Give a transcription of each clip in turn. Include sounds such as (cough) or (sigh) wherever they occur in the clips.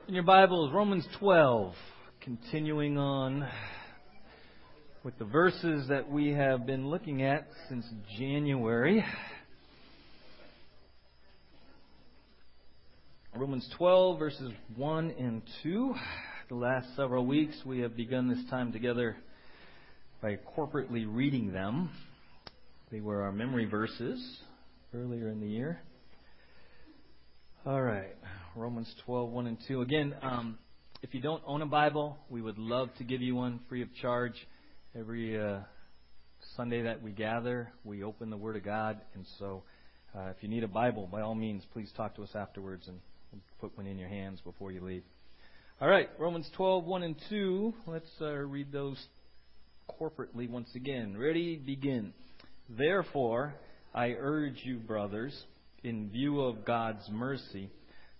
Open your Bibles, Romans 12. Continuing on with the verses that we have been looking at since January. Romans 12, verses 1 and 2. The last several weeks we have begun this time together by corporately reading them. They were our memory verses earlier in the year. All right. Romans 12, 1 and 2. Again, um, if you don't own a Bible, we would love to give you one free of charge. Every uh, Sunday that we gather, we open the Word of God. And so uh, if you need a Bible, by all means, please talk to us afterwards and we'll put one in your hands before you leave. All right, Romans 12, 1 and 2. Let's uh, read those corporately once again. Ready? Begin. Therefore, I urge you, brothers, in view of God's mercy,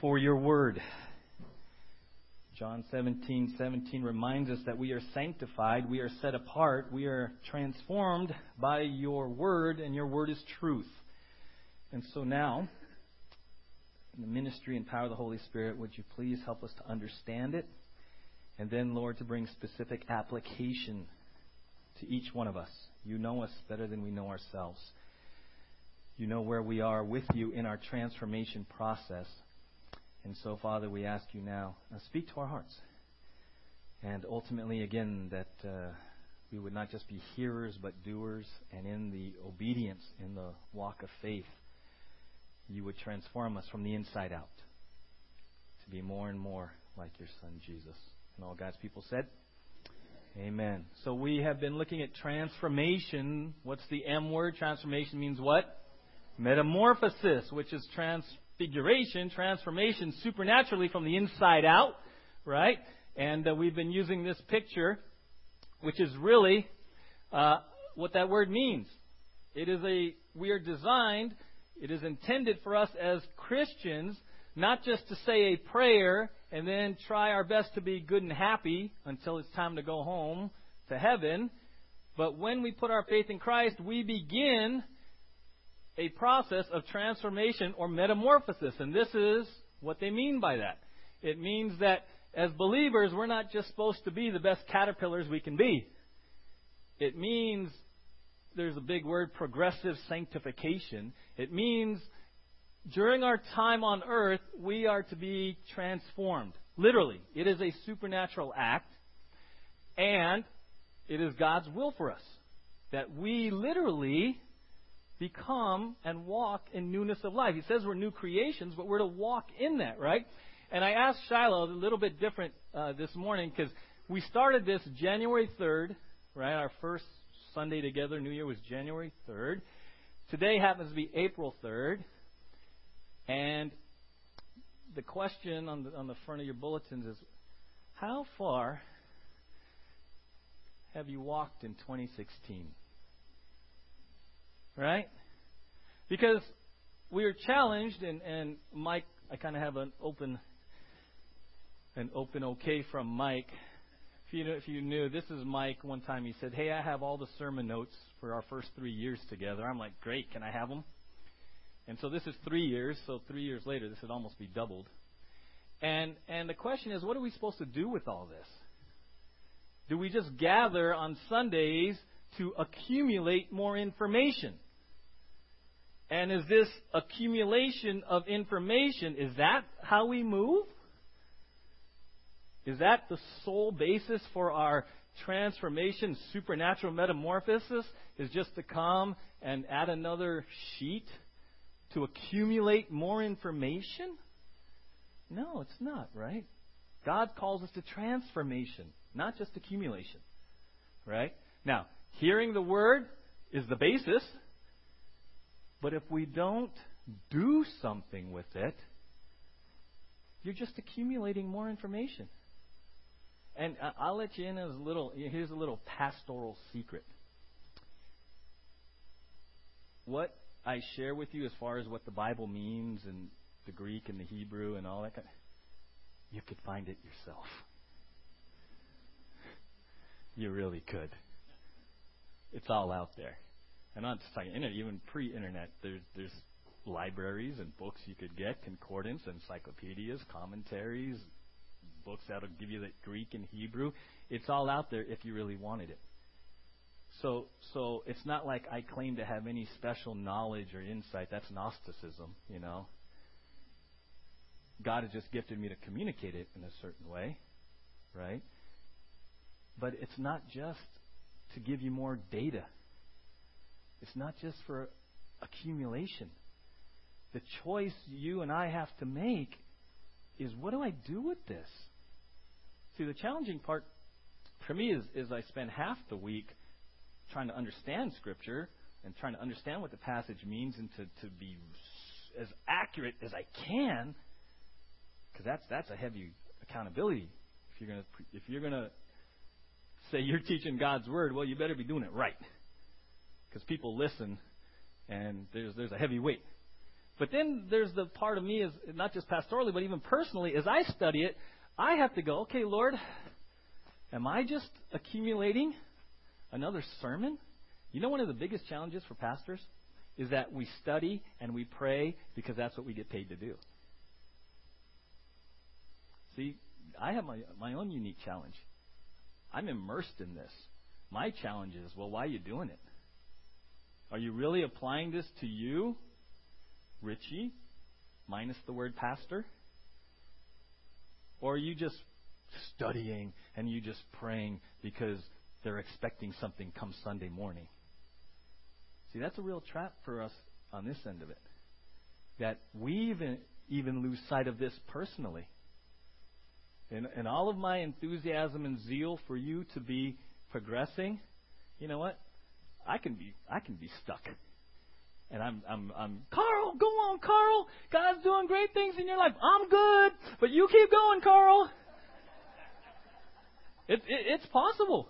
for your word. John 17, 17 reminds us that we are sanctified, we are set apart, we are transformed by your word, and your word is truth. And so now, in the ministry and power of the Holy Spirit, would you please help us to understand it? And then, Lord, to bring specific application to each one of us. You know us better than we know ourselves. You know where we are with you in our transformation process. And so, Father, we ask you now, uh, speak to our hearts. And ultimately, again, that uh, we would not just be hearers, but doers, and in the obedience, in the walk of faith, you would transform us from the inside out to be more and more like your Son, Jesus. And all God's people said, Amen. So we have been looking at transformation. What's the M word? Transformation means what? Metamorphosis, which is trans transfiguration, transformation supernaturally from the inside out, right? And uh, we've been using this picture, which is really uh, what that word means. It is a, we are designed, it is intended for us as Christians not just to say a prayer and then try our best to be good and happy until it's time to go home to heaven, but when we put our faith in Christ, we begin a process of transformation or metamorphosis. And this is what they mean by that. It means that as believers, we're not just supposed to be the best caterpillars we can be. It means there's a big word, progressive sanctification. It means during our time on earth, we are to be transformed. Literally. It is a supernatural act. And it is God's will for us that we literally become and walk in newness of life. He says we're new creations, but we're to walk in that, right? And I asked Shiloh a little bit different uh, this morning because we started this January 3rd, right? Our first Sunday together, New Year was January 3rd. Today happens to be April 3rd. And the question on the, on the front of your bulletins is how far have you walked in 2016? Right? Because we are challenged, and, and Mike, I kind of have an open, an open okay from Mike. If you, if you knew, this is Mike. One time he said, "Hey, I have all the sermon notes for our first three years together." I'm like, "Great, can I have them?" And so this is three years. So three years later, this would almost be doubled. And and the question is, what are we supposed to do with all this? Do we just gather on Sundays to accumulate more information? And is this accumulation of information, is that how we move? Is that the sole basis for our transformation, supernatural metamorphosis? Is just to come and add another sheet to accumulate more information? No, it's not, right? God calls us to transformation, not just accumulation. Right? Now, hearing the word is the basis. But if we don't do something with it, you're just accumulating more information. And I'll let you in as a little, here's a little pastoral secret. What I share with you as far as what the Bible means and the Greek and the Hebrew and all that kind of, you could find it yourself. You really could. It's all out there. And not just talking internet, even pre-internet, there's there's libraries and books you could get, concordance, encyclopedias, commentaries, books that'll give you the Greek and Hebrew. It's all out there if you really wanted it. So, so it's not like I claim to have any special knowledge or insight. That's Gnosticism, you know. God has just gifted me to communicate it in a certain way, right? But it's not just to give you more data. It's not just for accumulation. The choice you and I have to make is what do I do with this? See, the challenging part for me is, is I spend half the week trying to understand Scripture and trying to understand what the passage means and to, to be as accurate as I can, because that's that's a heavy accountability. If you're gonna if you're gonna say you're teaching God's word, well, you better be doing it right, because people listen, and there's there's a heavy weight. But then there's the part of me is not just pastorally, but even personally, as I study it, I have to go, okay, Lord, am I just accumulating another sermon? You know, one of the biggest challenges for pastors is that we study and we pray because that's what we get paid to do. See, I have my, my own unique challenge. I'm immersed in this. My challenge is, well, why are you doing it? Are you really applying this to you, Richie, minus the word pastor? Or are you just studying and you just praying because they're expecting something come Sunday morning. See, that's a real trap for us on this end of it. That we even, even lose sight of this personally. And, all of my enthusiasm and zeal for you to be progressing, you know what? I can be I can be stuck. And I'm I'm I'm Carl, go on, Carl. God's doing great things in your life. I'm good, but you keep going, Carl. It, it, it's possible.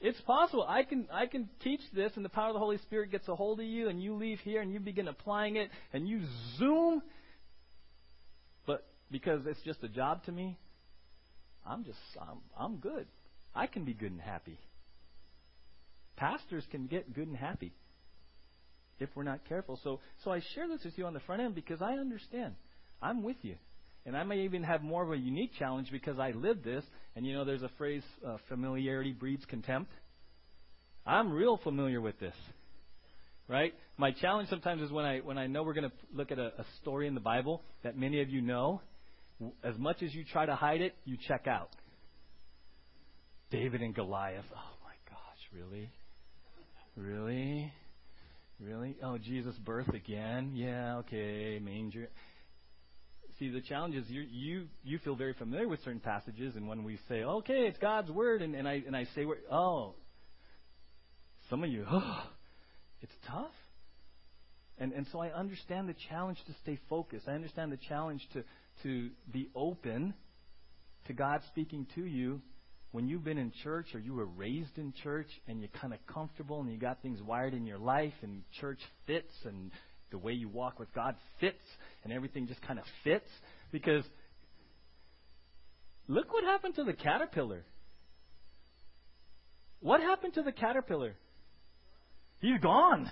It's possible. I can I can teach this, and the power of the Holy Spirit gets a hold of you, and you leave here and you begin applying it, and you zoom. But because it's just a job to me, I'm just I'm I'm good. I can be good and happy. Pastors can get good and happy if we're not careful. So so I share this with you on the front end because I understand. I'm with you. And I may even have more of a unique challenge because I live this. And you know, there's a phrase, uh, familiarity breeds contempt. I'm real familiar with this. Right? My challenge sometimes is when I when I know we're going to look at a, a story in the Bible that many of you know, as much as you try to hide it, you check out. David and Goliath. Oh my gosh, really? Really? Really? Oh, Jesus' birth again? Yeah, okay, manger see, the challenge is you you you feel very familiar with certain passages, and when we say, okay, it's God's word, and, and I and I say, oh, some of you, oh, (gasps) it's tough. And and so I understand the challenge to stay focused. I understand the challenge to to be open to God speaking to you when you've been in church or you were raised in church and you're kind of comfortable and you got things wired in your life and church fits and the way you walk with God fits and everything just kind of fits because look what happened to the caterpillar. What happened to the caterpillar? He's gone.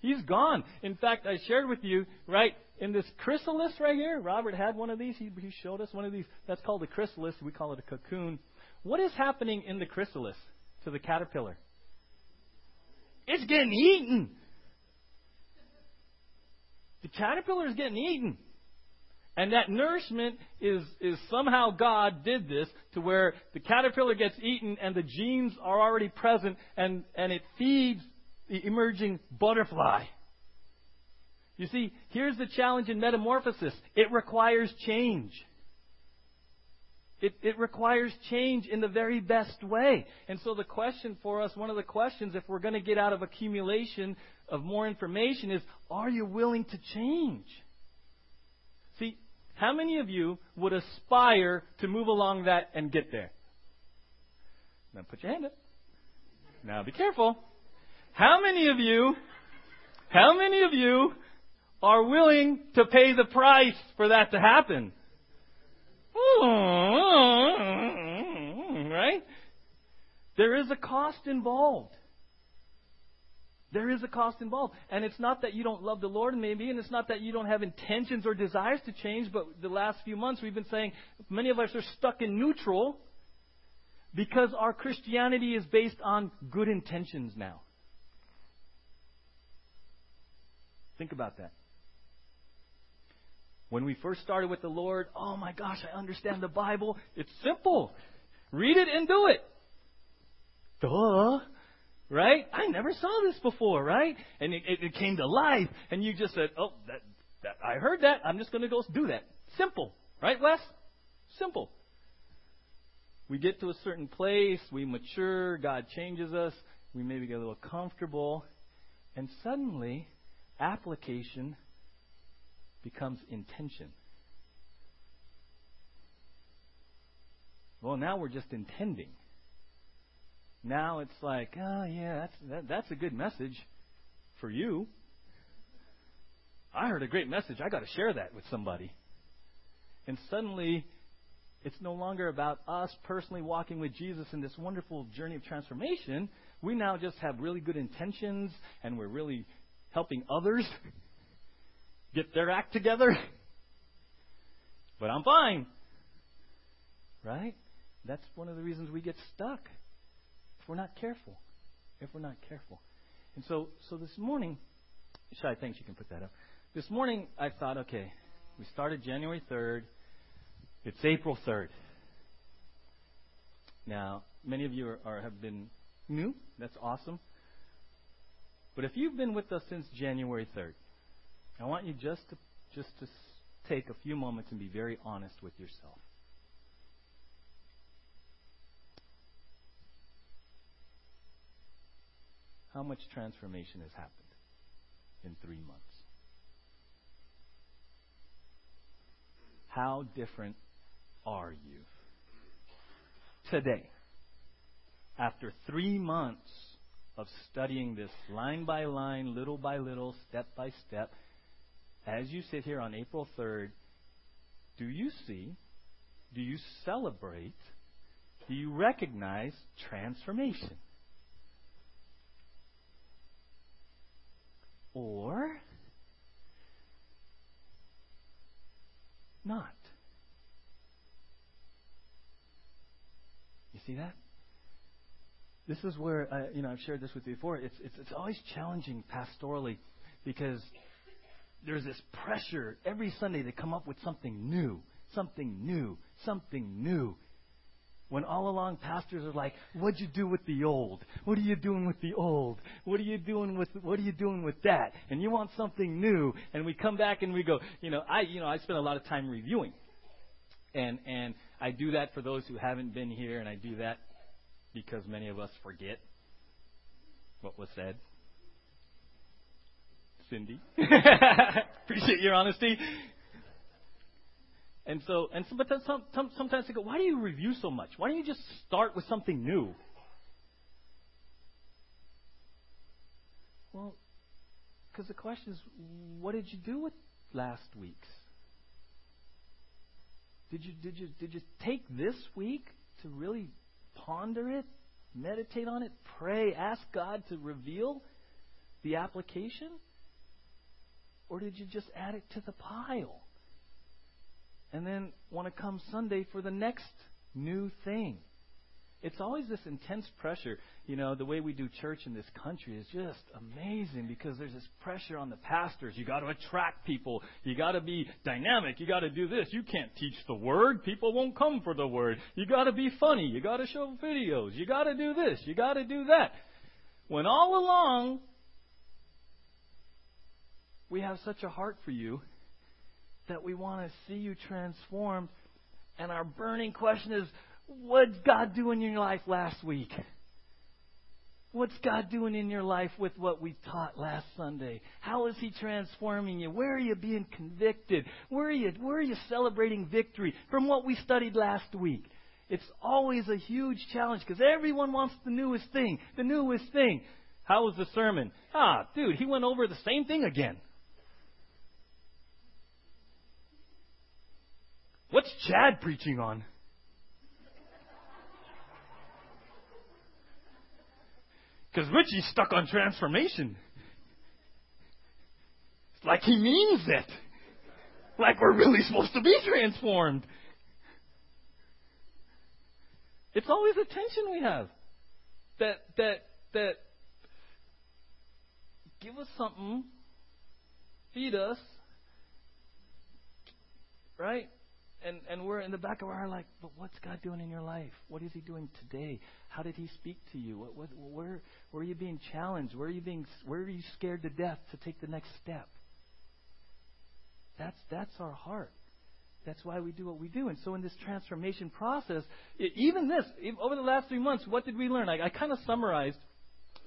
He's gone. In fact, I shared with you, right, in this chrysalis right here, Robert had one of these. He, he showed us one of these. That's called a chrysalis. We call it a cocoon. What is happening in the chrysalis to the caterpillar? It's getting eaten. The caterpillar is getting eaten. And that nourishment is, is somehow God did this to where the caterpillar gets eaten and the genes are already present and, and it feeds the emerging butterfly. You see, here's the challenge in metamorphosis it requires change. It, it requires change in the very best way. And so the question for us, one of the questions, if we're going to get out of accumulation of more information, is are you willing to change? See, How many of you would aspire to move along that and get there? Now put your hand up. Now be careful. How many of you, how many of you are willing to pay the price for that to happen? Mm-hmm. Right? There is a cost involved. There is a cost involved. And it's not that you don't love the Lord, maybe, and it's not that you don't have intentions or desires to change, but the last few months we've been saying many of us are stuck in neutral because our Christianity is based on good intentions now. Think about that. When we first started with the Lord, oh my gosh, I understand the Bible. It's simple. Read it and do it. Duh. Right? I never saw this before, right? And it, it, it came to life, and you just said, oh, that, that, I heard that. I'm just going to go do that. Simple. Right, Wes? Simple. We get to a certain place, we mature, God changes us, we maybe get a little comfortable, and suddenly, application becomes intention. Well, now we're just intending. Now it's like, oh yeah, that's that, that's a good message for you. I heard a great message. I got to share that with somebody. And suddenly, it's no longer about us personally walking with Jesus in this wonderful journey of transformation. We now just have really good intentions, and we're really helping others (laughs) get their act together. But I'm fine. Right? That's one of the reasons we get stuck if we're not careful. If we're not careful. And so, so this morning, Shai, thanks, you can put that up. This morning, I thought, okay, we started January 3rd. It's April 3rd. Now, many of you are, are, have been new. That's awesome. But if you've been with us since January 3rd, I want you just to just to take a few moments and be very honest with yourself. How much transformation has happened in three months? How different are you today? After three months of studying this line by line, little by little, step by step, as you sit here on April 3rd, do you see, do you celebrate, do you recognize transformation? Or not? You see that? This is where uh, you know I've shared this with you before. It's, it's it's always challenging pastorally because there's this pressure every Sunday to come up with something new, something new, something new. When all along pastors are like, "What'd you do with the old? What are you doing with the old? What are you doing with what are you doing with that?" And you want something new, and we come back and we go, you know, I you know I spend a lot of time reviewing, and and I do that for those who haven't been here, and I do that because many of us forget what was said. Cindy. (laughs) Appreciate your honesty. And so, and so, but then some, some, sometimes they go, why do you review so much? Why don't you just start with something new? Well, because the question is, what did you do with last week's? Did you did you did you take this week to really ponder it, meditate on it, pray, ask God to reveal the application? Or did you just add it to the pile? And then want to come Sunday for the next new thing. It's always this intense pressure. You know, the way we do church in this country is just amazing because there's this pressure on the pastors. You got to attract people. You got to be dynamic. You got to do this. You can't teach the word. People won't come for the word. You got to be funny. You got to show videos. You got to do this. You got to do that. When all along we have such a heart for you that we want to see you transformed. And our burning question is, what did God doing in your life last week? What's God doing in your life with what we taught last Sunday? How is He transforming you? Where are you being convicted? Where are you, where are you celebrating victory from what we studied last week? It's always a huge challenge because everyone wants the newest thing, the newest thing. How was the sermon? Ah, dude, he went over the same thing again. What's Chad preaching on? Because Richie's stuck on transformation. It's like he means it. Like we're really supposed to be transformed. It's always a tension we have. That that that give us something, feed us, right? And and we're in the back of our heart like, but what's God doing in your life? What is He doing today? How did He speak to you? What, what, where where are you being challenged? Where are you being where are you scared to death to take the next step? That's that's our heart. That's why we do what we do. And so in this transformation process, even this over the last three months, what did we learn? I, I kind of summarized.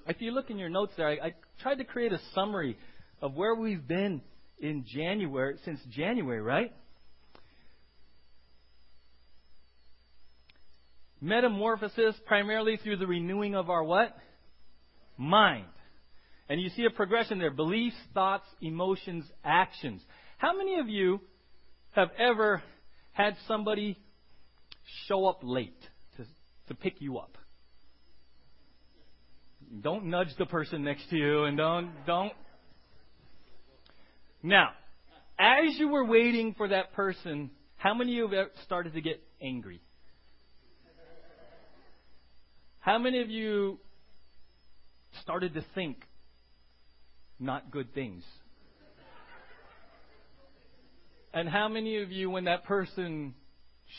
If you look in your notes there, I, I tried to create a summary of where we've been in January since January, right? Metamorphosis primarily through the renewing of our what? Mind. And you see a progression there beliefs, thoughts, emotions, actions. How many of you have ever had somebody show up late to, to pick you up? Don't nudge the person next to you and don't, don't. Now, as you were waiting for that person, how many of you have started to get angry? How many of you started to think not good things? And how many of you, when that person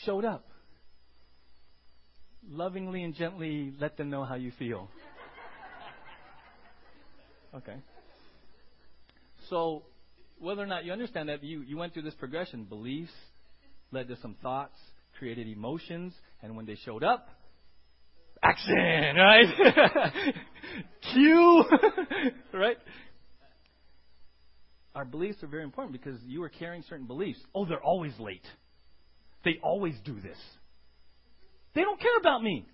showed up, lovingly and gently let them know how you feel? Okay. So, whether or not you understand that, you, you went through this progression. Beliefs led to some thoughts, created emotions, and when they showed up, action, right? (laughs) Cue, (laughs) right? Our beliefs are very important because you are carrying certain beliefs. Oh, they're always late. They always do this. They don't care about me.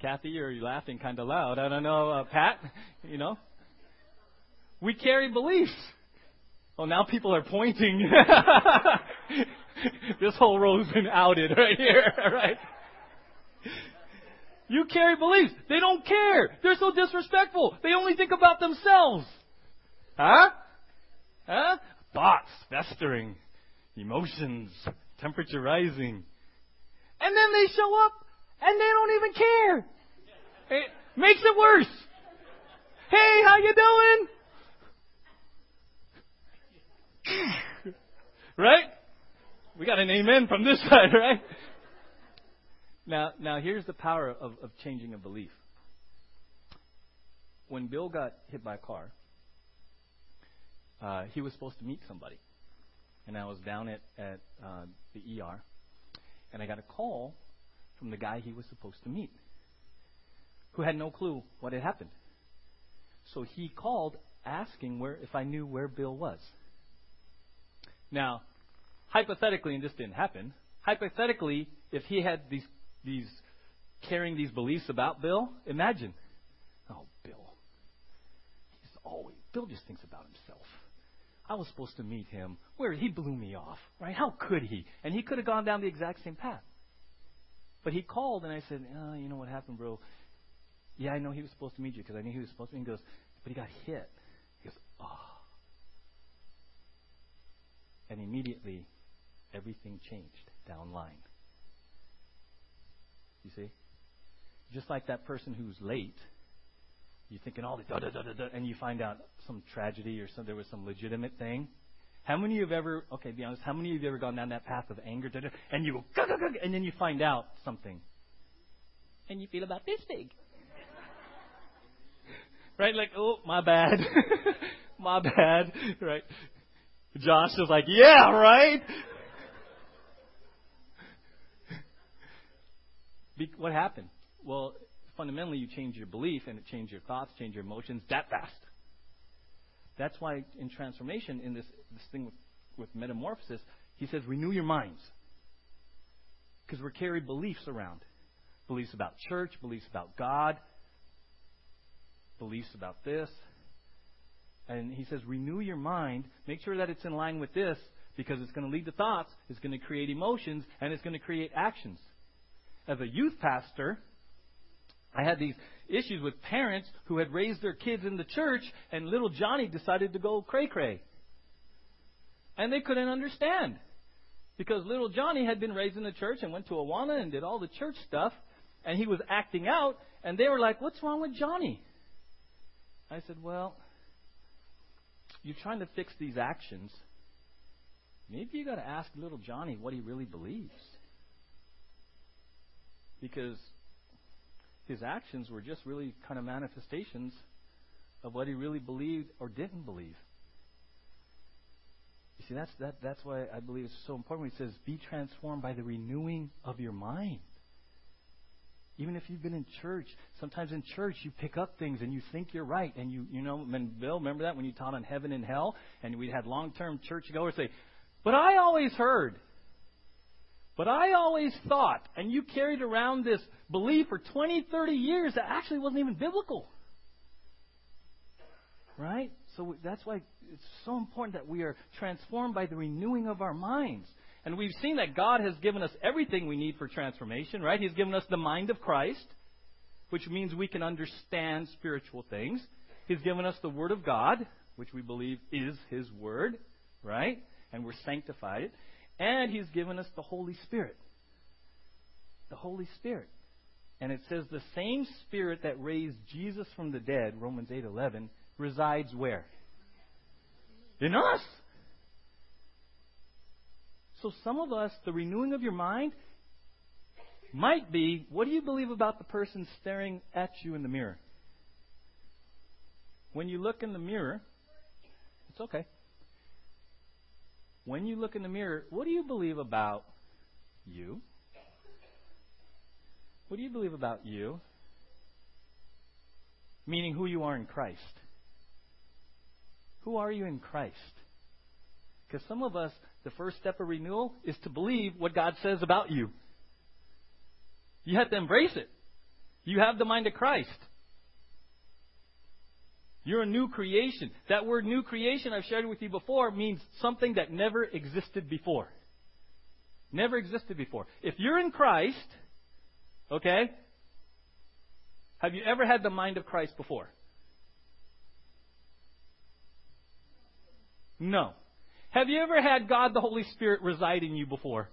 Kathy, you are you laughing kind of loud? I don't know, uh, Pat. You know, we carry beliefs. Oh, now people are pointing. (laughs) this whole row's been outed right here, right? You carry beliefs. They don't care. They're so disrespectful. They only think about themselves. Huh? Huh? Thoughts festering, emotions, temperature rising. And then they show up and they don't even care. It makes it worse. Hey, how you doing? (coughs) right? We got an amen from this (laughs) side, right? Now, now here's the power of, of changing a belief. When Bill got hit by a car, uh, he was supposed to meet somebody. And I was down at, at uh, the ER, and I got a call from the guy he was supposed to meet, who had no clue what had happened. So he called asking where if I knew where Bill was. Now, hypothetically, and this didn't happen, hypothetically, if he had these these carrying these beliefs about Bill, imagine, oh, Bill. He's always Bill just thinks about himself. I was supposed to meet him. Where he blew me off, right? How could he? And he could have gone down the exact same path. But he called and I said, oh, you know what happened, bro? Yeah, I know he was supposed to meet you because I knew he was supposed to. And he goes, but he got hit. He goes, oh. And immediately, everything changed down line. You see? Just like that person who's late, you're thinking all the da da da da da, and you find out some tragedy or some there was some legitimate thing. How many of you have ever, okay, be honest, how many of you have ever gone down that path of anger, da, da, and you go, gah, gah, and then you find out something, and you feel about this big, right? Like, oh, my bad, (laughs) my bad, right? Josh is like, yeah, right. Be- what happened? Well, fundamentally you change your belief and it changes your thoughts, change your emotions that fast. That's why in transformation, in this, this thing with, with metamorphosis, he says, renew your minds. Because we're carrying beliefs around beliefs about church, beliefs about God, beliefs about this. And he says, renew your mind. Make sure that it's in line with this because it's going to lead to thoughts, it's going to create emotions, and it's going to create actions. As a youth pastor, I had these issues with parents who had raised their kids in the church, and little Johnny decided to go cray cray. And they couldn't understand. Because little Johnny had been raised in the church and went to Awana and did all the church stuff, and he was acting out, and they were like, What's wrong with Johnny? I said, Well, you're trying to fix these actions. Maybe you got to ask little Johnny what he really believes. Because his actions were just really kind of manifestations of what he really believed or didn't believe. You see, that's, that, that's why I believe it's so important he says, be transformed by the renewing of your mind. Even if you've been in church, sometimes in church you pick up things and you think you're right. And you, you know, and Bill, remember that when you taught on heaven and hell? And we had long term church goers say, But I always heard. But I always thought. And you carried around this belief for 20, 30 years that actually wasn't even biblical. Right? So that's why it's so important that we are transformed by the renewing of our minds. And we've seen that God has given us everything we need for transformation, right? He's given us the mind of Christ, which means we can understand spiritual things. He's given us the Word of God, which we believe is His Word, right? And we're sanctified. And He's given us the Holy Spirit. The Holy Spirit. And it says the same Spirit that raised Jesus from the dead, Romans 8:11, resides where? In us. So some of us, the renewing of your mind might be what do you believe about the person staring at you in the mirror? When you look in the mirror, it's okay. When you look in the mirror, what do you believe about you? What do you believe about you? Meaning who you are in Christ. Who are you in Christ? Because some of us, the first step of renewal is to believe what God says about you. You have to embrace it. You have the mind of Christ. You're a new creation. That word new creation I've shared with you before means something that never existed before. Never existed before. If you're in Christ, okay, have you ever had the mind of Christ before? No. Have you ever had God the Holy Spirit reside in you before?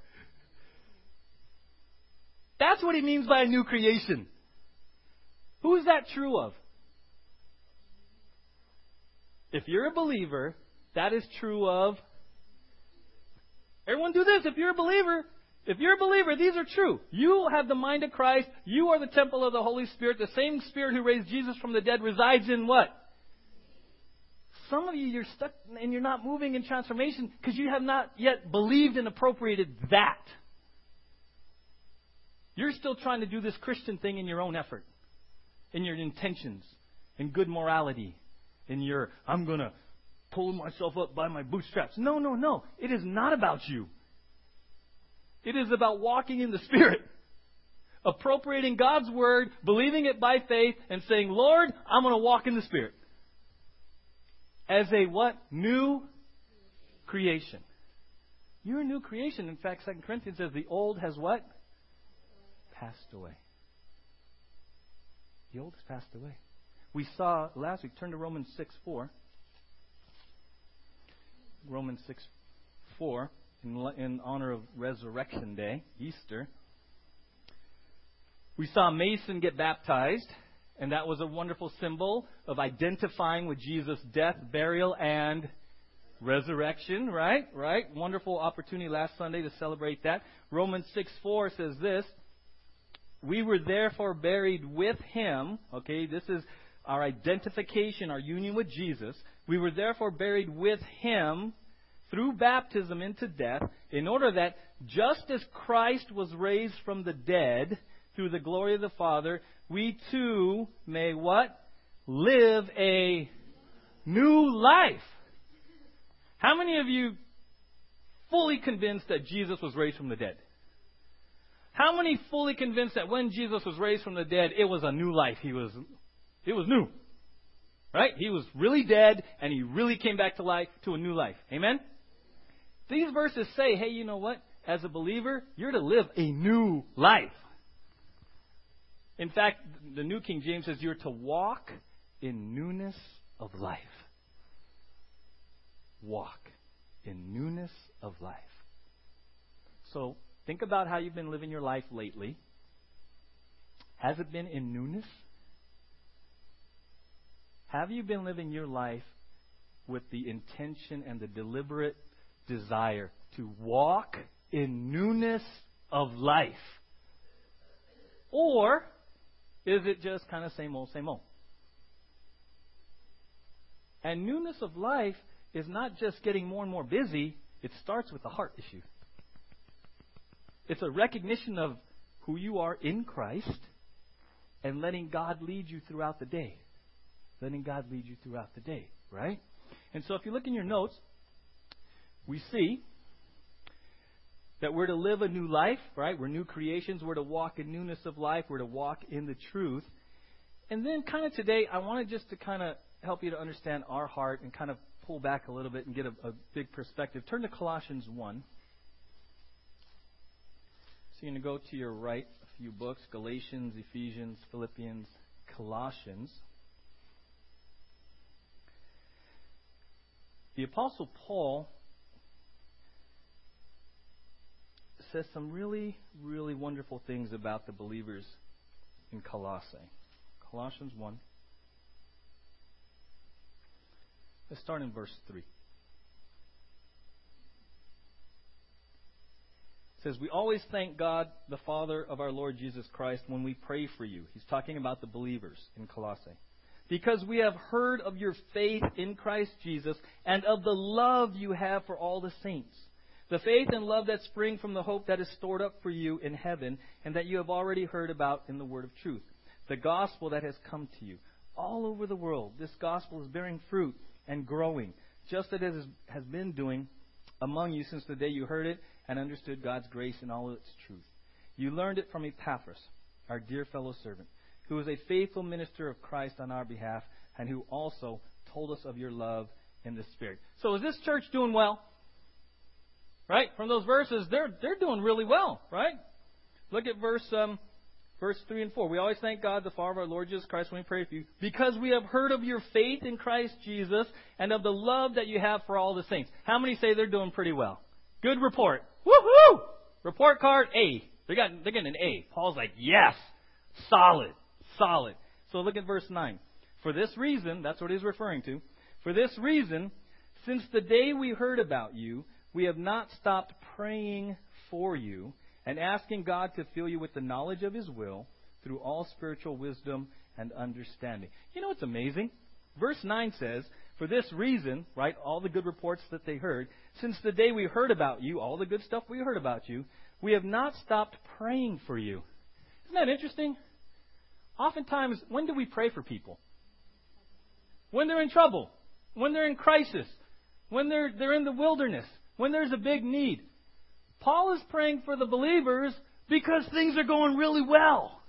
That's what he means by a new creation. Who is that true of? If you're a believer, that is true of. Everyone do this. If you're a believer, if you're a believer, these are true. You have the mind of Christ. You are the temple of the Holy Spirit. The same Spirit who raised Jesus from the dead resides in what? Some of you, you're stuck and you're not moving in transformation because you have not yet believed and appropriated that. You're still trying to do this Christian thing in your own effort, in your intentions, in good morality, in your, I'm going to pull myself up by my bootstraps. No, no, no. It is not about you. It is about walking in the Spirit, appropriating God's Word, believing it by faith, and saying, Lord, I'm going to walk in the Spirit as a what? New creation. You're a new creation. In fact, 2 Corinthians says the old has what? Passed away. The old has passed away. We saw last week, turn to Romans 6 4. Romans 6 4, in, in honor of Resurrection Day, Easter. We saw Mason get baptized. And that was a wonderful symbol of identifying with Jesus' death, burial, and resurrection, right? Right? Wonderful opportunity last Sunday to celebrate that. Romans 6 4 says this We were therefore buried with him. Okay, this is our identification, our union with Jesus. We were therefore buried with him through baptism into death, in order that just as Christ was raised from the dead through the glory of the Father, we too may what? Live a new life. How many of you fully convinced that Jesus was raised from the dead? How many fully convinced that when Jesus was raised from the dead, it was a new life? He was, it was new. Right? He was really dead and he really came back to life, to a new life. Amen? These verses say, hey, you know what? As a believer, you're to live a new life. In fact, the New King James says you're to walk in newness of life. Walk in newness of life. So, think about how you've been living your life lately. Has it been in newness? Have you been living your life with the intention and the deliberate desire to walk in newness of life? Or is it just kind of same old, same old? And newness of life is not just getting more and more busy, it starts with the heart issue. It's a recognition of who you are in Christ and letting God lead you throughout the day. Letting God lead you throughout the day, right? And so if you look in your notes, we see that we're to live a new life, right? We're new creations. We're to walk in newness of life. We're to walk in the truth. And then, kind of today, I wanted just to kind of help you to understand our heart and kind of pull back a little bit and get a, a big perspective. Turn to Colossians 1. So you're going to go to your right a few books Galatians, Ephesians, Philippians, Colossians. The Apostle Paul says some really, really wonderful things about the believers in Colossae. Colossians 1. Let's start in verse 3. It says, We always thank God, the Father of our Lord Jesus Christ, when we pray for you. He's talking about the believers in Colossae. Because we have heard of your faith in Christ Jesus and of the love you have for all the saints the faith and love that spring from the hope that is stored up for you in heaven and that you have already heard about in the word of truth. The gospel that has come to you. All over the world, this gospel is bearing fruit and growing, just as it has been doing among you since the day you heard it and understood God's grace in all its truth. You learned it from Epaphras, our dear fellow servant, who is a faithful minister of Christ on our behalf and who also told us of your love in the Spirit. So is this church doing well? Right? From those verses, they're, they're doing really well, right? Look at verse, um, verse 3 and 4. We always thank God, the Father of our Lord Jesus Christ, when we pray for you, because we have heard of your faith in Christ Jesus and of the love that you have for all the saints. How many say they're doing pretty well? Good report. Woohoo! Report card A. They got, they're getting an A. Paul's like, yes! Solid. Solid. So look at verse 9. For this reason, that's what he's referring to. For this reason, since the day we heard about you, we have not stopped praying for you and asking God to fill you with the knowledge of His will through all spiritual wisdom and understanding. You know what's amazing? Verse 9 says, For this reason, right, all the good reports that they heard, since the day we heard about you, all the good stuff we heard about you, we have not stopped praying for you. Isn't that interesting? Oftentimes, when do we pray for people? When they're in trouble, when they're in crisis, when they're, they're in the wilderness, when there's a big need. Paul is praying for the believers because things are going really well.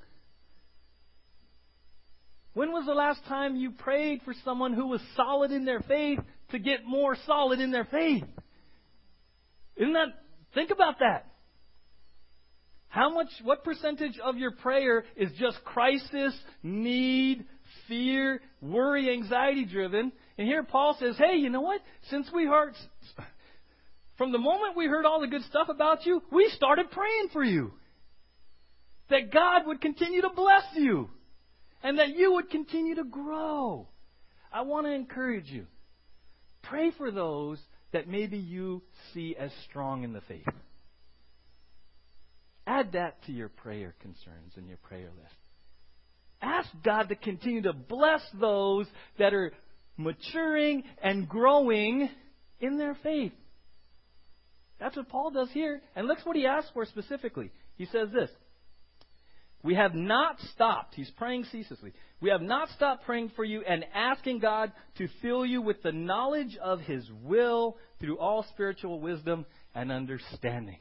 When was the last time you prayed for someone who was solid in their faith to get more solid in their faith? Isn't that, think about that. How much, what percentage of your prayer is just crisis, need, fear, worry, anxiety driven? And here Paul says, hey, you know what? Since we heard, from the moment we heard all the good stuff about you, we started praying for you. That God would continue to bless you. And that you would continue to grow. I want to encourage you. Pray for those that maybe you see as strong in the faith. Add that to your prayer concerns and your prayer list. Ask God to continue to bless those that are maturing and growing in their faith. That's what Paul does here. And look what he asks for specifically. He says this We have not stopped. He's praying ceaselessly. We have not stopped praying for you and asking God to fill you with the knowledge of His will through all spiritual wisdom and understanding.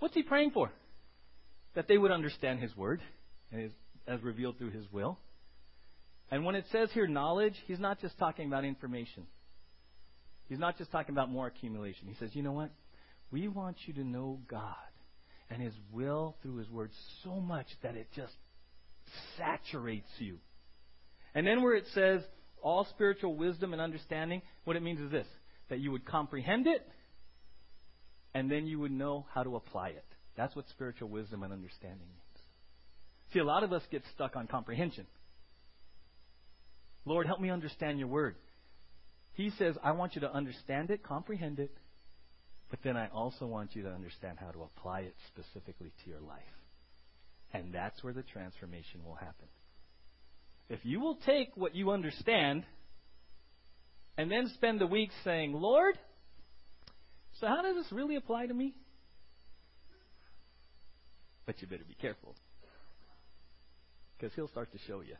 What's He praying for? That they would understand His Word as revealed through His will. And when it says here knowledge, He's not just talking about information. He's not just talking about more accumulation. He says, you know what? We want you to know God and His will through His Word so much that it just saturates you. And then where it says all spiritual wisdom and understanding, what it means is this that you would comprehend it and then you would know how to apply it. That's what spiritual wisdom and understanding means. See, a lot of us get stuck on comprehension. Lord, help me understand your word. He says, I want you to understand it, comprehend it, but then I also want you to understand how to apply it specifically to your life. And that's where the transformation will happen. If you will take what you understand and then spend the week saying, Lord, so how does this really apply to me? But you better be careful. Because he'll start to show you.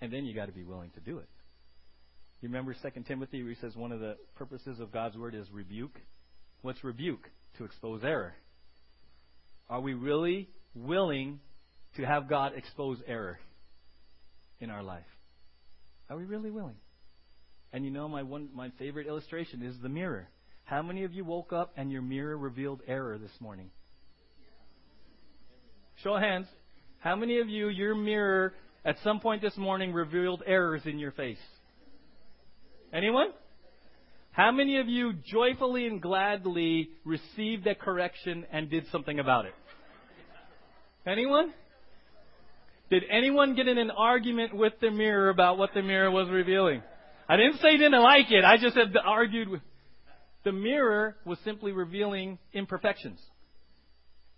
And then you got to be willing to do it. You remember 2 Timothy where he says one of the purposes of God's word is rebuke? What's rebuke? To expose error. Are we really willing to have God expose error in our life? Are we really willing? And you know my one my favorite illustration is the mirror. How many of you woke up and your mirror revealed error this morning? Show of hands. How many of you your mirror at some point this morning revealed errors in your face? Anyone? How many of you joyfully and gladly received that correction and did something about it? Anyone? Did anyone get in an argument with the mirror about what the mirror was revealing? I didn't say didn't like it. I just said argued with. The mirror was simply revealing imperfections.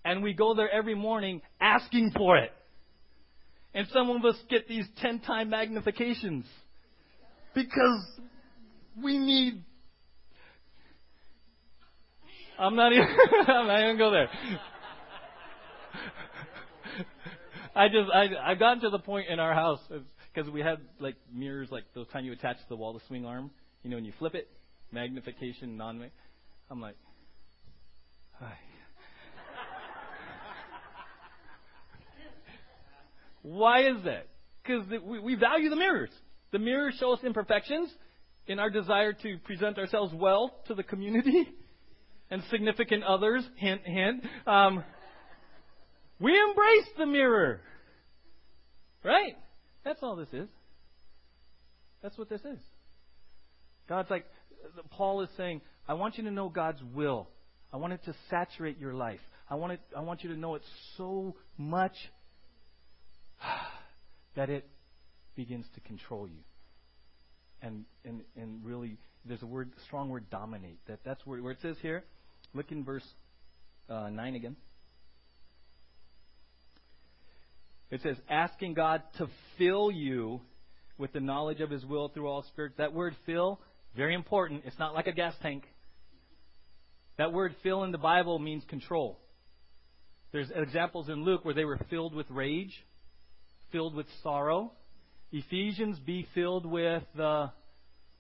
And we go there every morning asking for it. And some of us get these 10 time magnifications because we need. I'm not even. (laughs) I'm not even go there. (laughs) I just I I've gotten to the point in our house because we had like mirrors like those kind you attach to the wall, the swing arm. You know, when you flip it, magnification, non. I'm like, hi. Why is that? Because we, we value the mirrors. The mirrors show us imperfections in our desire to present ourselves well to the community (laughs) and significant others. Hint, hint. Um, we embrace the mirror. Right? That's all this is. That's what this is. God's like, Paul is saying, I want you to know God's will. I want it to saturate your life. I want, it, I want you to know it so much (sighs) that it begins to control you. And, and, and really, there's a word, strong word, dominate. That, that's where, where it says here. Look in verse uh, 9 again. It says, asking God to fill you with the knowledge of His will through all spirits. That word fill, very important. It's not like a gas tank. That word fill in the Bible means control. There's examples in Luke where they were filled with rage, filled with sorrow. Ephesians, be filled with the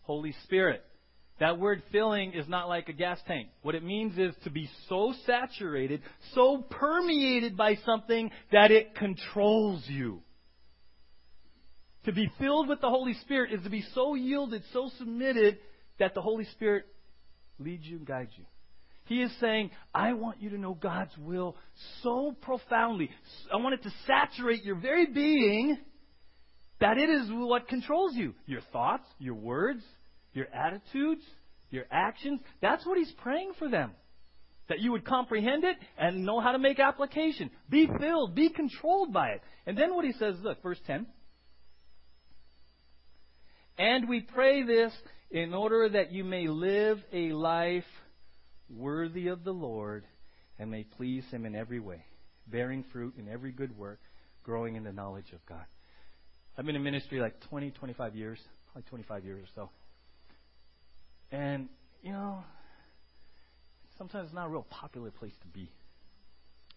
Holy Spirit. That word filling is not like a gas tank. What it means is to be so saturated, so permeated by something that it controls you. To be filled with the Holy Spirit is to be so yielded, so submitted, that the Holy Spirit leads you and guides you. He is saying, I want you to know God's will so profoundly. I want it to saturate your very being that it is what controls you. Your thoughts, your words, your attitudes, your actions. That's what he's praying for them. That you would comprehend it and know how to make application. Be filled, be controlled by it. And then what he says, look, verse 10. And we pray this in order that you may live a life worthy of the Lord and may please him in every way, bearing fruit in every good work, growing in the knowledge of God. I've been in ministry like 20, 25 years, probably 25 years or so. And, you know, sometimes it's not a real popular place to be,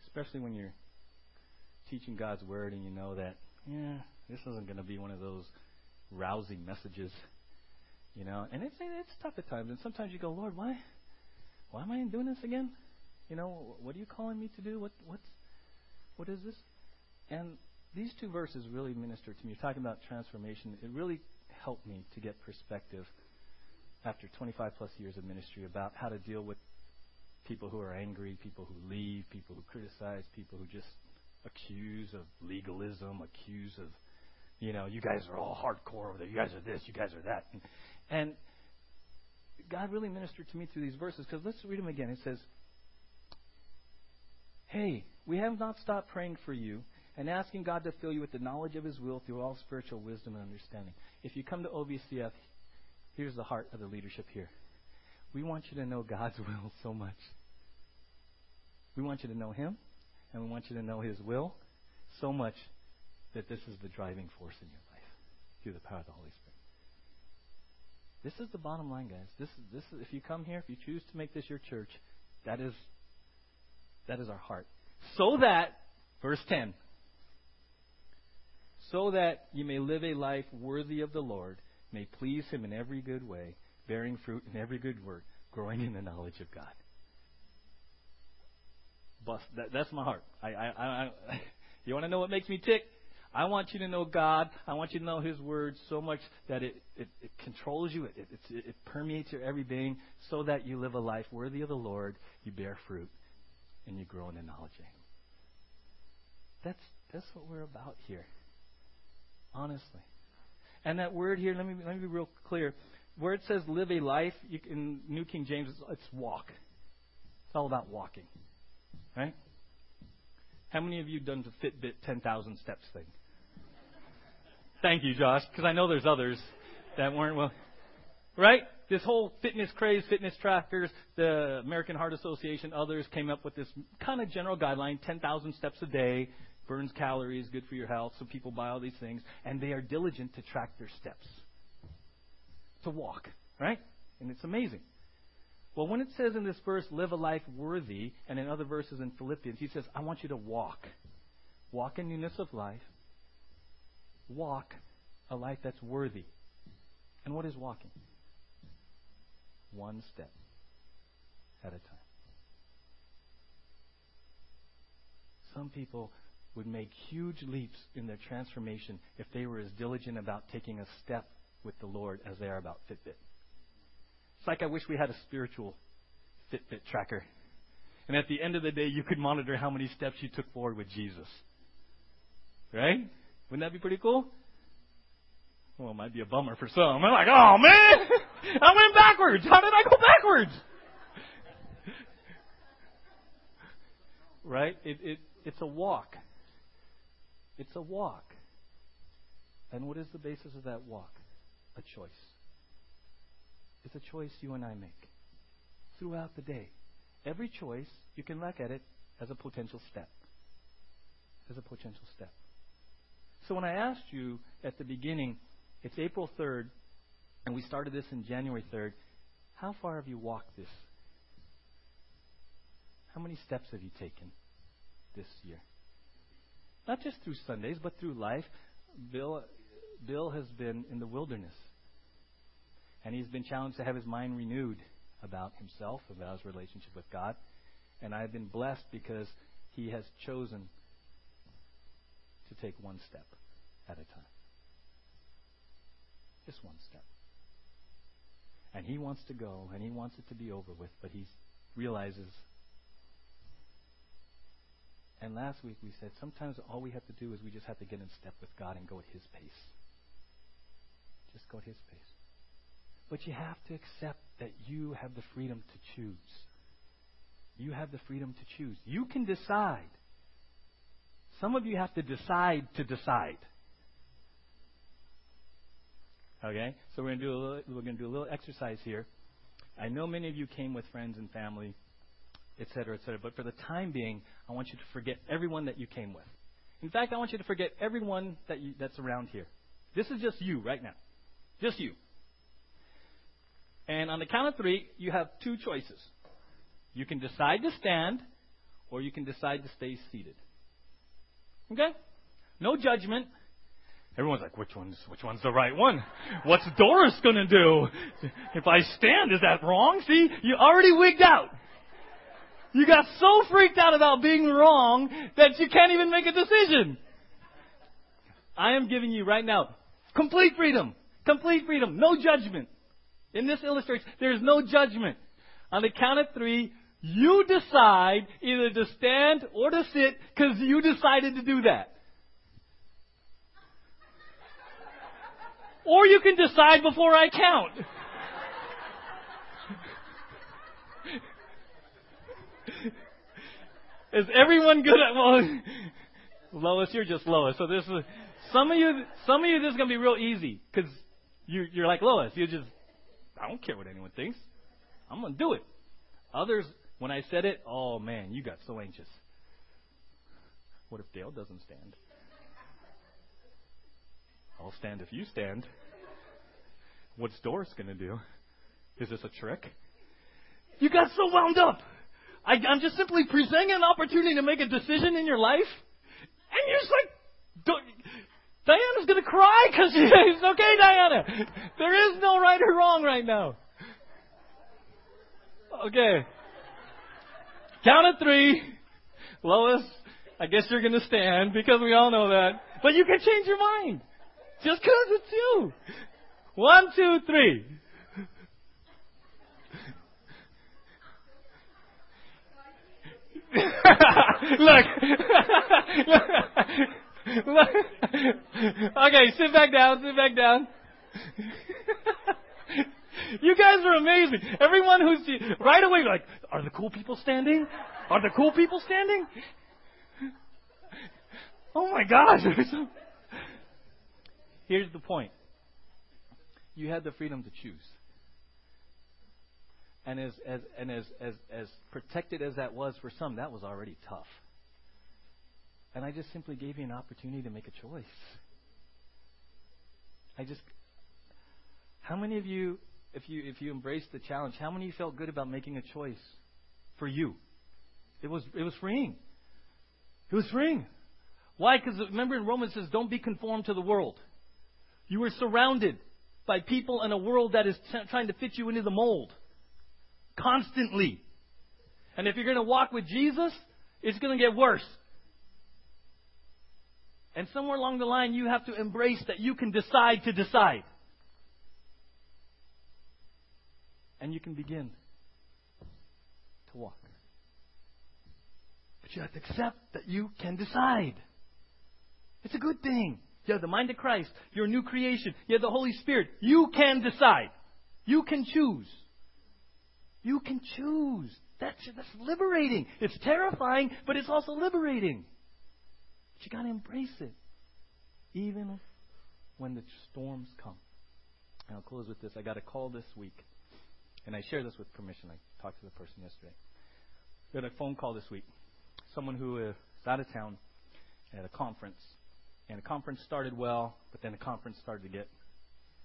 especially when you're teaching God's word and you know that, yeah, this isn't going to be one of those rousing messages, you know. And it's it's tough at times, and sometimes you go, Lord, why, why am I doing this again? You know, what are you calling me to do? What what's what is this? And these two verses really minister to me. Talking about transformation. It really helped me to get perspective after 25 plus years of ministry about how to deal with people who are angry, people who leave, people who criticize, people who just accuse of legalism, accuse of, you know, you guys are all hardcore over there. You guys are this, you guys are that. And, and God really ministered to me through these verses because let's read them again. It says, Hey, we have not stopped praying for you and asking God to fill you with the knowledge of His will through all spiritual wisdom and understanding. If you come to OVCF, here's the heart of the leadership here. We want you to know God's (laughs) will so much. We want you to know Him, and we want you to know His will so much that this is the driving force in your life through the power of the Holy Spirit. This is the bottom line, guys. This is this is if you come here, if you choose to make this your church, that is that is our heart. So that verse 10 so that you may live a life worthy of the Lord, may please him in every good way, bearing fruit in every good work, growing in the knowledge of God. That, that's my heart. I, I, I, (laughs) you want to know what makes me tick? I want you to know God. I want you to know His Word so much that it, it, it controls you, it, it, it permeates your every being, so that you live a life worthy of the Lord, you bear fruit, and you grow in the knowledge of Him. That's, that's what we're about here. Honestly. And that word here, let me, let me be real clear. Where it says live a life, you, in New King James, it's, it's walk. It's all about walking. Right? How many of you done the Fitbit 10,000 steps thing? Thank you, Josh, because I know there's others that weren't well. Right? This whole fitness craze, fitness trackers, the American Heart Association, others came up with this kind of general guideline 10,000 steps a day, burns calories, good for your health. So people buy all these things, and they are diligent to track their steps, to walk. Right? And it's amazing. Well, when it says in this verse, live a life worthy, and in other verses in Philippians, he says, I want you to walk. Walk in newness of life. Walk a life that's worthy. And what is walking? One step at a time. Some people would make huge leaps in their transformation if they were as diligent about taking a step with the Lord as they are about Fitbit. It's like I wish we had a spiritual Fitbit tracker. And at the end of the day, you could monitor how many steps you took forward with Jesus. Right? Wouldn't that be pretty cool? Well, it might be a bummer for some. I'm like, oh man, I went backwards. How did I go backwards? (laughs) right? It, it, it's a walk. It's a walk. And what is the basis of that walk? A choice. It's a choice you and I make throughout the day. Every choice, you can look at it as a potential step. As a potential step. So when I asked you at the beginning, it's April 3rd, and we started this in January 3rd, how far have you walked this? How many steps have you taken this year? Not just through Sundays, but through life. Bill, Bill has been in the wilderness and he's been challenged to have his mind renewed about himself, about his relationship with God. And I've been blessed because he has chosen to take one step at a time. Just one step. And he wants to go, and he wants it to be over with, but he realizes. And last week we said sometimes all we have to do is we just have to get in step with God and go at his pace. Just go at his pace. But you have to accept that you have the freedom to choose. You have the freedom to choose. You can decide. Some of you have to decide to decide. Okay? So we're going to do a little, we're going to do a little exercise here. I know many of you came with friends and family, et cetera, et cetera. But for the time being, I want you to forget everyone that you came with. In fact, I want you to forget everyone that you, that's around here. This is just you right now. Just you. And on the count of three, you have two choices. You can decide to stand, or you can decide to stay seated. Okay? No judgment. Everyone's like, which one's which one's the right one? What's Doris gonna do? If I stand, is that wrong? See, you already wigged out. You got so freaked out about being wrong that you can't even make a decision. I am giving you right now complete freedom. Complete freedom. No judgment. In this illustration, there's no judgment. On the count of three, you decide either to stand or to sit because you decided to do that. Or you can decide before I count. (laughs) Is everyone good at well? (laughs) Lois, you're just Lois. So this is some of you. Some of you, this is gonna be real easy because you, you're like Lois. You just I don't care what anyone thinks. I'm gonna do it. Others, when I said it, oh man, you got so anxious. What if Dale doesn't stand? I'll stand if you stand. What's Doris going to do? Is this a trick? You got so wound up. I, am just simply presenting an opportunity to make a decision in your life, and you're just like, Diana's going to cry because it's (laughs) okay, Diana. There is no right or wrong right now. Okay. Count of three. Lois, I guess you're going to stand because we all know that. But you can change your mind. Just because it's you. One, two, three. (laughs) Look. Look. (laughs) Okay, sit back down, sit back down. (laughs) you guys are amazing. Everyone who's right away like, are the cool people standing? Are the cool people standing? Oh my gosh. Here's the point you had the freedom to choose. And as, as, and as, as, as protected as that was for some, that was already tough. And I just simply gave you an opportunity to make a choice. I just, how many of you, if you, if you embraced the challenge, how many of you felt good about making a choice for you? It was, it was freeing. It was freeing. Why? Because remember in Romans it says, don't be conformed to the world. You are surrounded by people in a world that is t- trying to fit you into the mold. Constantly. And if you're going to walk with Jesus, it's going to get worse. And somewhere along the line, you have to embrace that you can decide to decide. And you can begin to walk. But you have to accept that you can decide. It's a good thing. You have the mind of Christ. You're a new creation. You have the Holy Spirit. You can decide. You can choose. You can choose. That's, that's liberating. It's terrifying, but it's also liberating. But you got to embrace it, even when the storms come. And I'll close with this. I got a call this week, and I share this with permission. I talked to the person yesterday. Had a phone call this week. Someone who is out of town at a conference and the conference started well, but then the conference started to get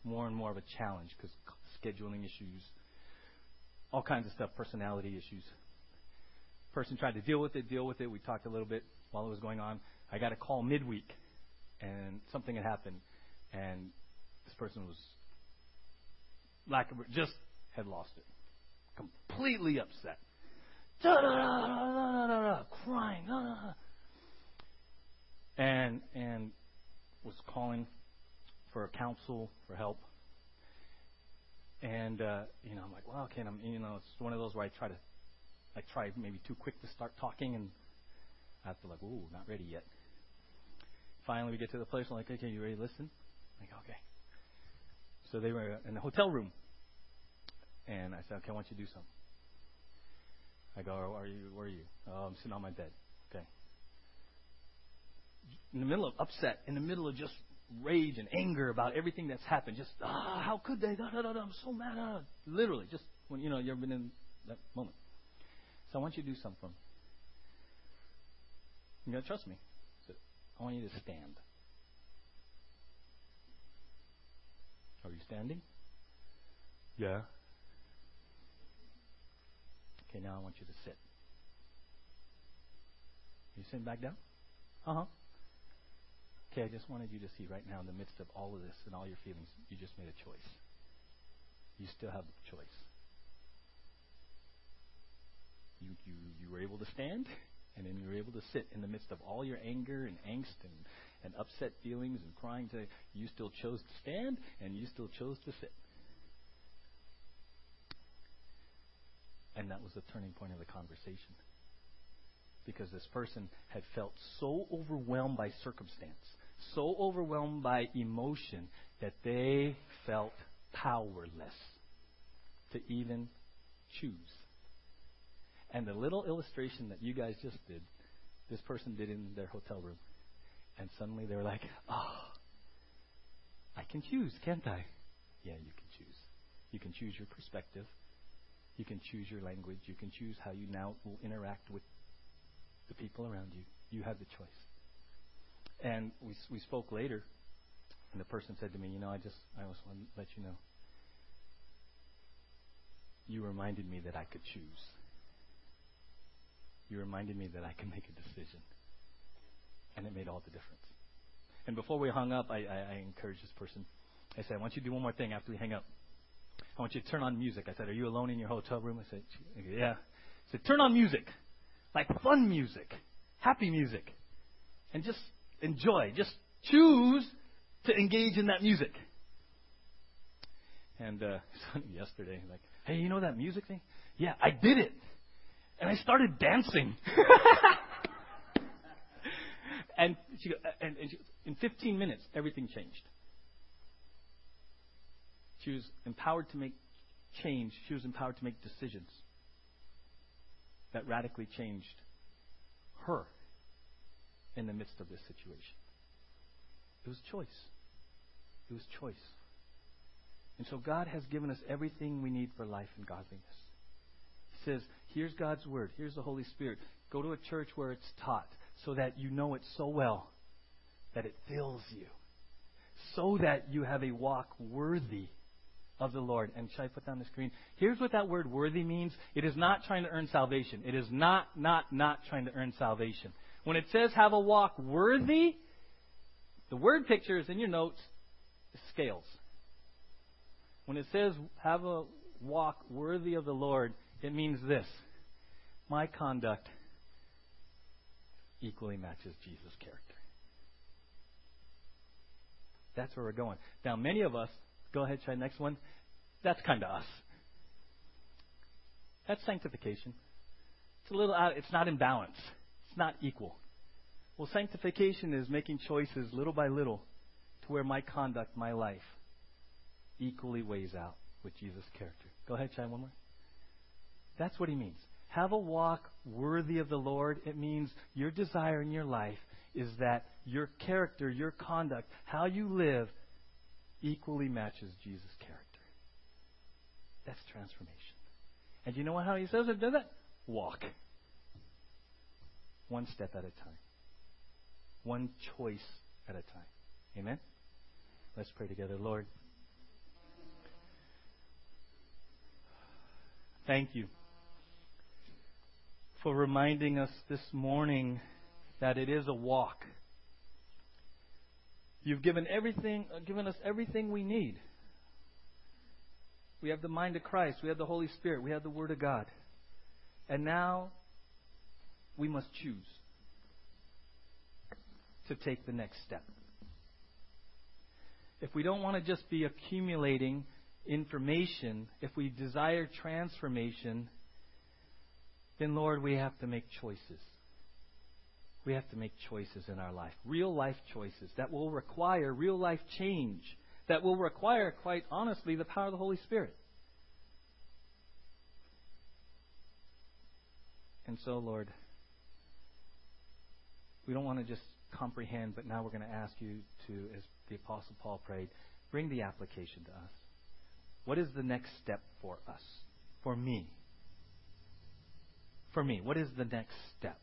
more and more of a challenge because scheduling issues, all kinds of stuff, personality issues. Person tried to deal with it, deal with it. We talked a little bit while it was going on. I got a call midweek, and something had happened, and this person was lack of just had lost it, completely upset, crying, and and was calling for counsel for help. And uh, you know, I'm like, well, okay, I'm, you know, it's one of those where I try to, I try maybe too quick to start talking, and I have to like, ooh, not ready yet. Finally, we get to the place. I'm like, okay, you ready to listen? I'm like, okay. So they were in the hotel room, and I said, okay, I want you to do something. I go, are you? Where are you? Oh, I'm sitting on my bed Okay. in the middle of upset, in the middle of just rage and anger about everything that's happened. Just, ah, how could they? Da, da, da, I'm so mad. Ah. Literally, just when, you know, you've been in that moment. So I want you to do something. You gotta trust me. So I want you to stand. Are you standing? Yeah. Okay, now I want you to sit. You sitting back down? Uh huh. Okay, I just wanted you to see right now, in the midst of all of this and all your feelings, you just made a choice. You still have the choice. You, you, you were able to stand, and then you were able to sit in the midst of all your anger and angst and, and upset feelings and crying to you still chose to stand and you still chose to sit. And that was the turning point of the conversation. Because this person had felt so overwhelmed by circumstance, so overwhelmed by emotion, that they felt powerless to even choose. And the little illustration that you guys just did, this person did in their hotel room. And suddenly they were like, oh, I can choose, can't I? Yeah, you can choose. You can choose your perspective. You can choose your language. You can choose how you now will interact with the people around you. You have the choice. And we we spoke later, and the person said to me, "You know, I just I just want to let you know. You reminded me that I could choose. You reminded me that I can make a decision, and it made all the difference." And before we hung up, I, I, I encouraged this person. I said, "I want you to do one more thing after we hang up." I want you to turn on music. I said, Are you alone in your hotel room? I said, Yeah. I said, Turn on music. Like fun music, happy music. And just enjoy. Just choose to engage in that music. And uh, (laughs) yesterday, like, hey, you know that music thing? Yeah, I did it. And I started dancing. (laughs) and she, and, and she, in 15 minutes, everything changed. She was empowered to make change. She was empowered to make decisions that radically changed her in the midst of this situation. It was choice. It was choice. And so God has given us everything we need for life and godliness. He says, here's God's Word. Here's the Holy Spirit. Go to a church where it's taught so that you know it so well that it fills you. So that you have a walk worthy of the Lord. And should I put down the screen? Here's what that word worthy means. It is not trying to earn salvation. It is not, not, not trying to earn salvation. When it says have a walk worthy, the word picture is in your notes, scales. When it says have a walk worthy of the Lord, it means this. My conduct equally matches Jesus' character. That's where we're going. Now, many of us Go ahead, try the next one. That's kind of us. That's sanctification. It's a little out, it's not in balance. Not equal. Well, sanctification is making choices little by little to where my conduct, my life, equally weighs out with Jesus' character. Go ahead, try one more. That's what he means. Have a walk worthy of the Lord. It means your desire in your life is that your character, your conduct, how you live equally matches Jesus' character. That's transformation. And you know how he says it does it? Walk. One step at a time. One choice at a time. Amen? Let's pray together. Lord, thank you for reminding us this morning that it is a walk You've given everything, uh, given us everything we need. We have the mind of Christ. We have the Holy Spirit. We have the Word of God. And now we must choose to take the next step. If we don't want to just be accumulating information, if we desire transformation, then Lord, we have to make choices we have to make choices in our life, real life choices that will require real life change, that will require, quite honestly, the power of the Holy Spirit. And so, Lord, we don't want to just comprehend, but now we're going to ask you to, as the Apostle Paul prayed, bring the application to us. What is the next step for us? For me? For me, what is the next step?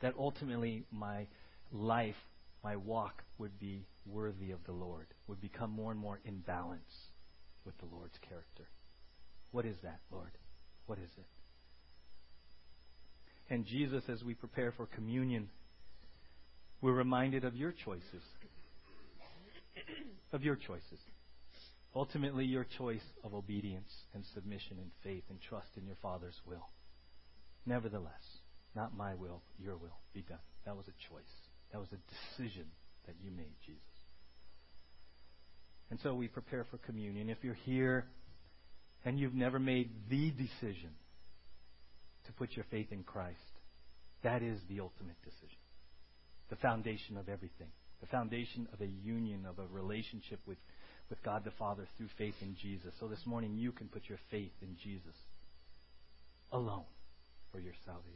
that ultimately my life, my walk would be worthy of the Lord, would become more and more in balance with the Lord's character. What is that, Lord? What is it? And Jesus, as we prepare for communion, we're reminded of your choices. Of your choices. Ultimately, your choice of obedience and submission and faith and trust in your Father's will. Nevertheless, not my will, your will be done. That was a choice. That was a decision that you made, Jesus. And so we prepare for communion. If you're here and you've never made the decision to put your faith in Christ, that is the ultimate decision. The foundation of everything. The foundation of a union, of a relationship with, with God the Father through faith in Jesus. So this morning you can put your faith in Jesus alone for your salvation.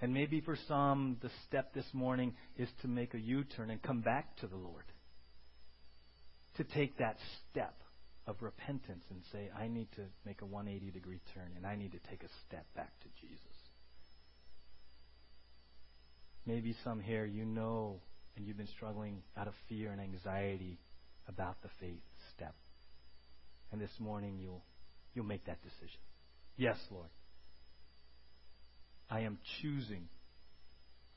And maybe for some, the step this morning is to make a U turn and come back to the Lord. To take that step of repentance and say, I need to make a 180 degree turn and I need to take a step back to Jesus. Maybe some here, you know, and you've been struggling out of fear and anxiety about the faith step. And this morning you'll, you'll make that decision. Yes, Lord. I am choosing.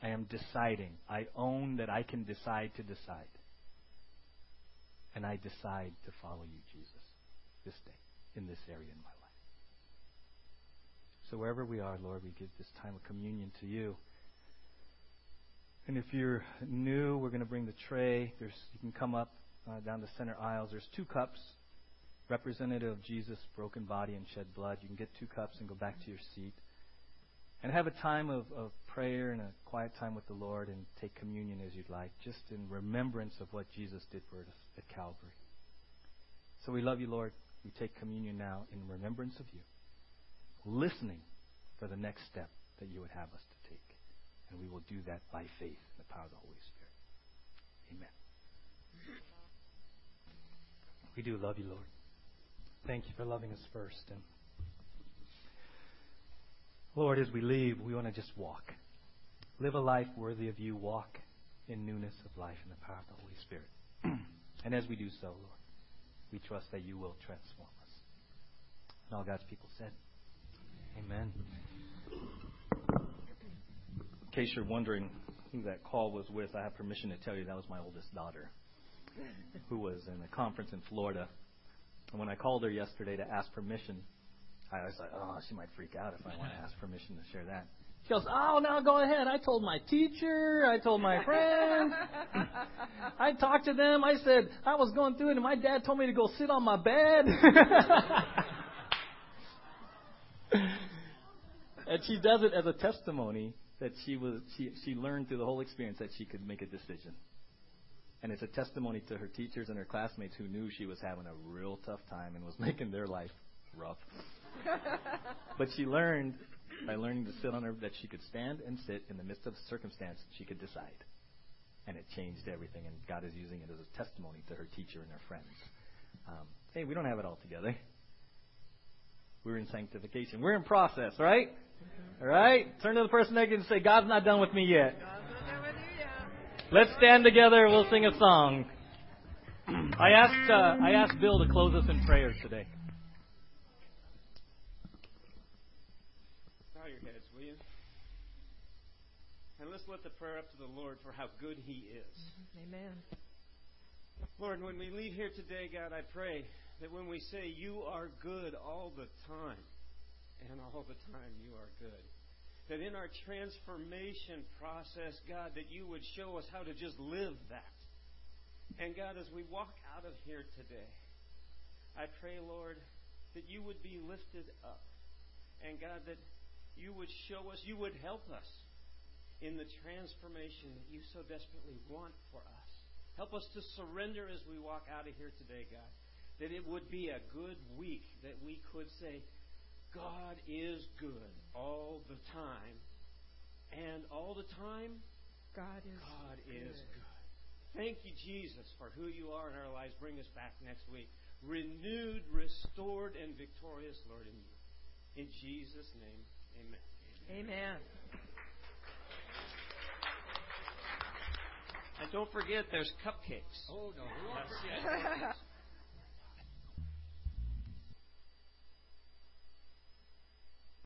I am deciding. I own that I can decide to decide. And I decide to follow you, Jesus, this day, in this area in my life. So wherever we are, Lord, we give this time of communion to you. And if you're new, we're going to bring the tray. There's, you can come up uh, down the center aisles. There's two cups, representative of Jesus' broken body and shed blood. You can get two cups and go back to your seat and have a time of, of prayer and a quiet time with the Lord and take communion as you'd like, just in remembrance of what Jesus did for us at Calvary. So we love you, Lord. We take communion now in remembrance of you, listening for the next step that you would have us to take. And we will do that by faith in the power of the Holy Spirit. Amen. We do love you, Lord. Thank you for loving us first. And Lord, as we leave, we want to just walk. Live a life worthy of you. Walk in newness of life in the power of the Holy Spirit. (clears throat) and as we do so, Lord, we trust that you will transform us. And all God's people said, Amen. In case you're wondering who that call was with, I have permission to tell you that was my oldest daughter, who was in a conference in Florida. And when I called her yesterday to ask permission, I was like, oh, she might freak out if I want to ask permission to share that. She goes, oh, now go ahead. I told my teacher. I told my friends. (laughs) I talked to them. I said I was going through it, and my dad told me to go sit on my bed. (laughs) and she does it as a testimony that she was she she learned through the whole experience that she could make a decision. And it's a testimony to her teachers and her classmates who knew she was having a real tough time and was (laughs) making their life rough. but she learned by learning to sit on her that she could stand and sit in the midst of circumstance. She could decide, and it changed everything. And God is using it as a testimony to her teacher and her friends. Um, hey, we don't have it all together. We're in sanctification. We're in process, right? All right. Turn to the person next to you and say, "God's not done with me yet." Let's stand together. We'll sing a song. I asked uh, I asked Bill to close us in prayer today. Lift the prayer up to the Lord for how good He is. Mm-hmm. Amen. Lord, when we leave here today, God, I pray that when we say you are good all the time, and all the time you are good, that in our transformation process, God, that you would show us how to just live that. And God, as we walk out of here today, I pray, Lord, that you would be lifted up. And God, that you would show us, you would help us in the transformation that you so desperately want for us. Help us to surrender as we walk out of here today, God. That it would be a good week, that we could say, God is good all the time. And all the time, God is, God good. is good. Thank you, Jesus, for who you are in our lives. Bring us back next week. Renewed, restored, and victorious, Lord, in you. In Jesus' name, amen. Amen. And don't forget, there's cupcakes. Oh, no. (laughs)